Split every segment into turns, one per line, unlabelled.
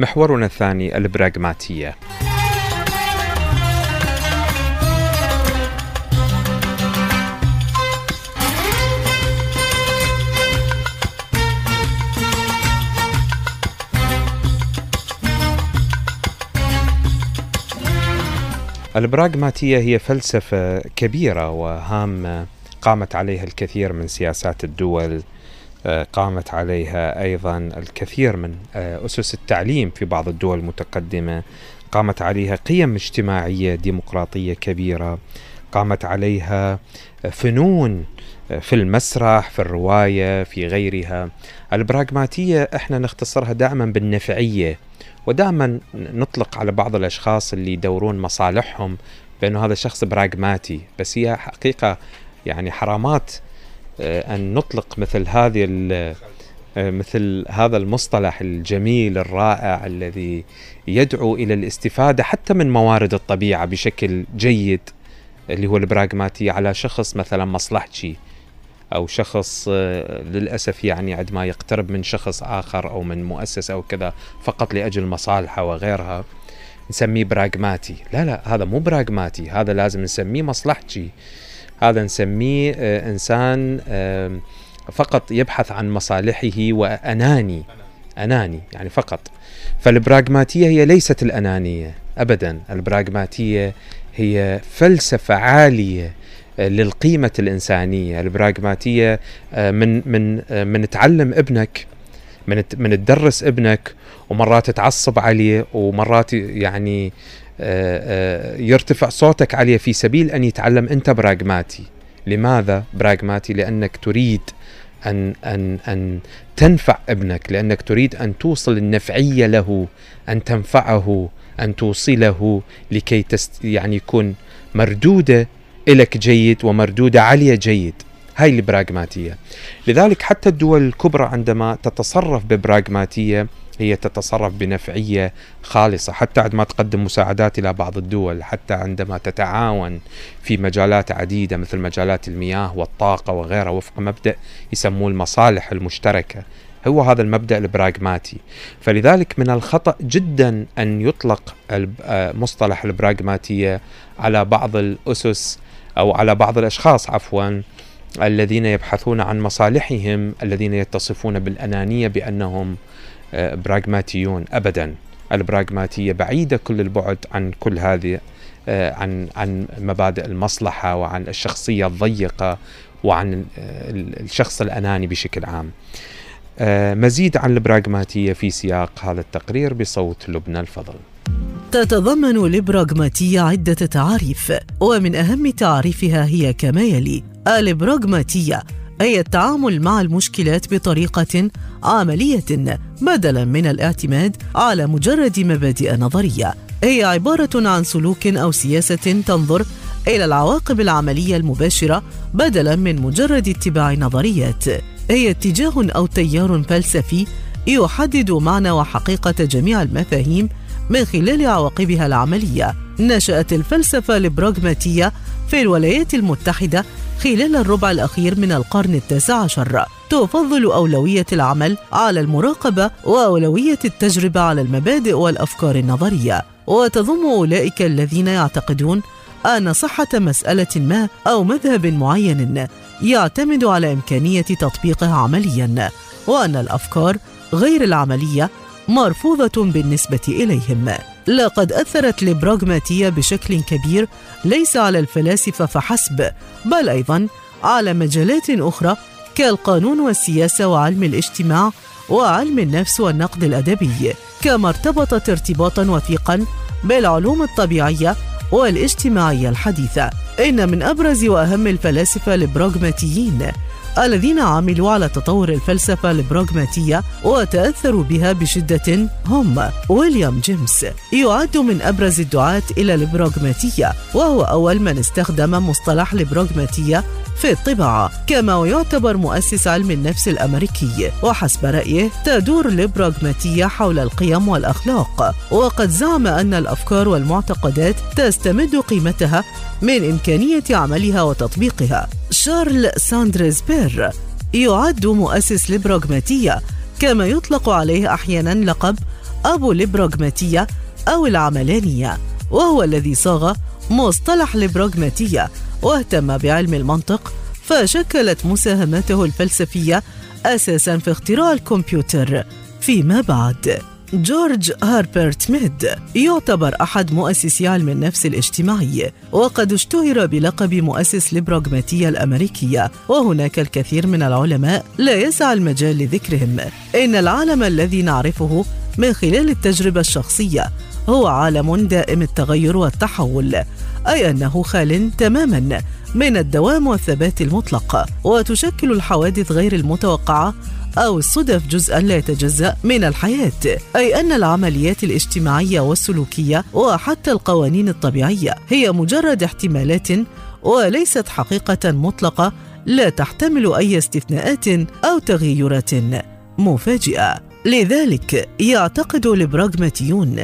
محورنا الثاني البراغماتية. البراغماتية هي فلسفة كبيرة وهامة قامت عليها الكثير من سياسات الدول قامت عليها أيضا الكثير من آه، أسس التعليم في بعض الدول المتقدمة. قامت عليها قيم اجتماعية ديمقراطية كبيرة. قامت عليها فنون آه، في المسرح في الرواية في غيرها. البراغماتية إحنا نختصرها دائما بالنفعية ودائما نطلق على بعض الأشخاص اللي يدورون مصالحهم بأنه هذا شخص براغماتي. بس هي حقيقة يعني حرامات آه، أن نطلق مثل هذه آه، مثل هذا المصطلح الجميل الرائع الذي يدعو إلى الاستفادة حتى من موارد الطبيعة بشكل جيد اللي هو البراغماتي على شخص مثلا مصلحتي أو شخص آه، للأسف يعني عندما يقترب من شخص آخر أو من مؤسسه أو كذا فقط لأجل مصالحه وغيرها نسميه براغماتي. لا لا هذا مو براغماتي هذا لازم نسميه مصلحتي. هذا نسميه آه، إنسان فقط يبحث عن مصالحه وأناني أناني يعني فقط. فالبراغماتية هي ليست الأنانية ابدا. البراغماتية هي فلسفة عالية آه، للقيمة الإنسانية. البراغماتية آه، من من من تعلم ابنك من من تدرس ابنك ومرات تعصب عليه ومرات يعني آه، آه، يرتفع صوتك عليه في سبيل أن يتعلم أنت براغماتي. لماذا براغماتي؟ لأنك تريد أن أن أن تنفع ابنك لأنك تريد أن توصل النفعية له أن تنفعه أن توصله لكي تست يعني يكون مردودة لك جيد ومردودة عليه جيد. هاي البراغماتية. لذلك حتى الدول الكبرى عندما تتصرف ببراغماتية هي تتصرف بنفعية خالصة حتى عندما تقدم مساعدات إلى بعض الدول حتى عندما تتعاون في مجالات عديدة مثل مجالات المياه والطاقة وغيرها وفق مبدأ يسموه المصالح المشتركة. هو هذا المبدأ البراغماتي. فلذلك من الخطأ جدا أن يطلق آه، مصطلح البراغماتية على بعض الأسس أو على بعض الأشخاص عفوا الذين يبحثون عن مصالحهم الذين يتصفون بالأنانية بأنهم براغماتيون ابدا البراغماتية بعيدة كل البعد عن كل هذه آه، عن عن مبادئ المصلحة وعن الشخصية الضيقة وعن آه، الشخص الأناني بشكل عام. مزيد عن البراغماتية في سياق هذا التقرير بصوت لبنى الفضل.
تتضمن البراغماتية عدة تعاريف ومن أهم تعريفها هي كما يلي: البراغماتية أي التعامل مع المشكلات بطريقة عملية بدلا من الاعتماد على مجرد مبادئ نظرية. هي عبارة عن سلوك أو سياسة تنظر إلى العواقب العملية المباشرة بدلا من مجرد اتباع نظريات. هي اتجاه أو تيار فلسفي يحدد معنى وحقيقة جميع المفاهيم من خلال عواقبها العملية. نشأت الفلسفة البراغماتية في الولايات المتحدة خلال الربع الأخير من القرن التاسع عشر. تفضل أولوية العمل على المراقبة وأولوية التجربة على المبادئ والأفكار النظرية. وتضم أولئك الذين يعتقدون أن صحة مسألة ما أو مذهب معين يعتمد على إمكانية تطبيقها عمليا وأن الأفكار غير العملية مرفوضة بالنسبة إليهم. لقد أثرت البراغماتية بشكل كبير ليس على الفلاسفة فحسب بل أيضا على مجالات أخرى كالقانون والسياسة وعلم الاجتماع وعلم النفس والنقد الأدبي كما ارتبطت ارتباطا وثيقا بالعلوم الطبيعية والاجتماعية الحديثة. إن من أبرز وأهم الفلاسفة البراغماتيين الذين عملوا على تطور الفلسفة البراغماتية وتأثروا بها بشدة هم ويليام جيمس. يعد من أبرز الدعاة إلى البراغماتية وهو أول من استخدم مصطلح البراغماتية في الطباعة كما يعتبر مؤسس علم النفس الأمريكي. وحسب رأيه تدور البراغماتية حول القيم والأخلاق. وقد زعم أن الأفكار والمعتقدات تستمد قيمتها من إمكانية عملها وتطبيقها. شارل ساندرز بير يعد مؤسس البراغماتية كما يطلق عليه أحيانا لقب أبو البراغماتية أو العملانية وهو الذي صاغ مصطلح البراغماتية واهتم بعلم المنطق فشكلت مساهماته الفلسفية أساسا في اختراع الكمبيوتر. فيما بعد جورج هاربرت ميد يعتبر أحد مؤسسي علم النفس الاجتماعي وقد اشتهر بلقب مؤسس البراغماتية الأمريكية وهناك الكثير من العلماء لا يسع المجال لذكرهم. إن العالم الذي نعرفه من خلال التجربة الشخصية هو عالم دائم التغير والتحول أي أنه خال تماما من الدوام والثبات المطلق وتشكل الحوادث غير المتوقعة أو الصدف جزءا لا يتجزأ من الحياة أي أن العمليات الاجتماعية والسلوكية وحتى القوانين الطبيعية هي مجرد احتمالات وليست حقيقة مطلقة لا تحتمل أي استثناءات أو تغيرات مفاجئة. لذلك يعتقد البراغماتيون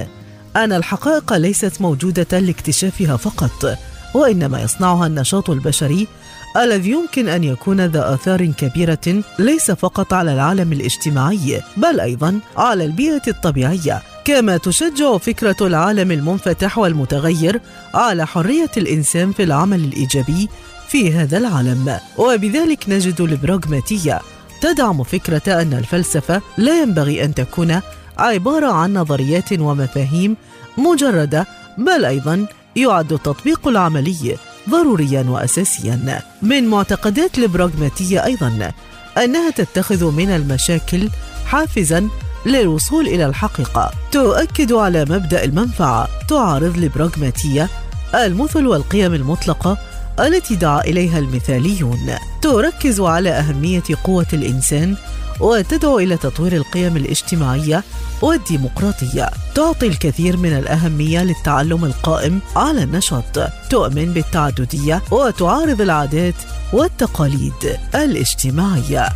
أن الحقائق ليست موجودة لاكتشافها فقط وإنما يصنعها النشاط البشري الذي يمكن أن يكون ذا آثار كبيرة ليس فقط على العالم الاجتماعي بل أيضا على البيئة الطبيعية. كما تشجع فكرة العالم المنفتح والمتغير على حرية الإنسان في العمل الإيجابي في هذا العالم. وبذلك نجد البراغماتيه تدعم فكرة أن الفلسفة لا ينبغي أن تكون عبارة عن نظريات ومفاهيم مجردة بل أيضا يعد التطبيق العملي. ضروريا واساسيا. من معتقدات البراغماتية أيضا أنها تتخذ من المشاكل حافزا للوصول إلى الحقيقة. تؤكد على مبدأ المنفعة تعارض البراغماتية المثل والقيم المطلقة التي دعا إليها المثاليون. تركز على أهمية قوة الإنسان وتدعو إلى تطوير القيم الاجتماعية والديمقراطية. تعطي الكثير من الأهمية للتعلم القائم على النشاط. تؤمن بالتعددية وتعارض العادات والتقاليد الاجتماعية.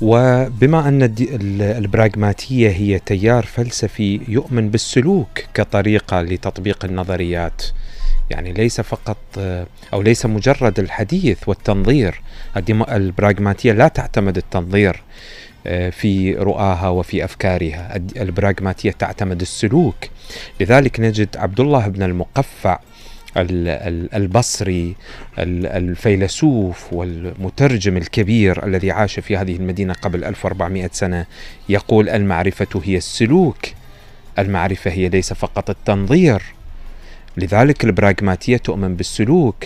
وبما أن البراغماتية هي تيار فلسفي يؤمن بالسلوك كطريقة لتطبيق النظريات. يعني ليس فقط أو ليس مجرد الحديث والتنظير. البراغماتية لا تعتمد التنظير آه، في رؤاها وفي أفكارها. البراغماتية تعتمد السلوك. لذلك نجد عبد الله بن المقفع البصري الفيلسوف والمترجم الكبير الذي عاش في هذه المدينة قبل 1400 سنة يقول المعرفة هي السلوك المعرفة هي ليس فقط التنظير. لذلك البراغماتية تؤمن بالسلوك.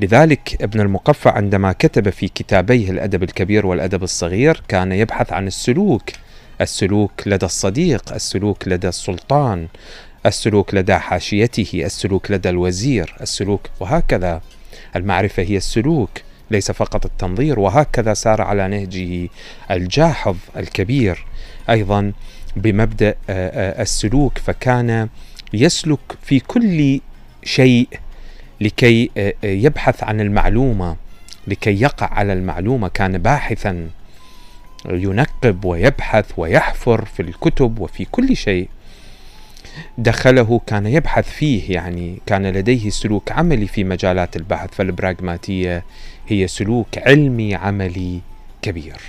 لذلك ابن المقفع عندما كتب في كتابيه الأدب الكبير والأدب الصغير كان يبحث عن السلوك. السلوك لدى الصديق السلوك لدى السلطان السلوك لدى حاشيته السلوك لدى الوزير السلوك وهكذا. المعرفة هي السلوك ليس فقط التنظير وهكذا سار على نهجه الجاحظ الكبير. أيضا بمبدأ السلوك فكان يسلك في كل شيء لكي آه، آه، يبحث عن المعلومة لكي يقع على المعلومة. كان باحثا ينقب ويبحث ويحفر في الكتب وفي كل شيء دخله كان يبحث فيه يعني كان لديه سلوك عملي في مجالات البحث. فالبراغماتية هي سلوك علمي عملي كبير.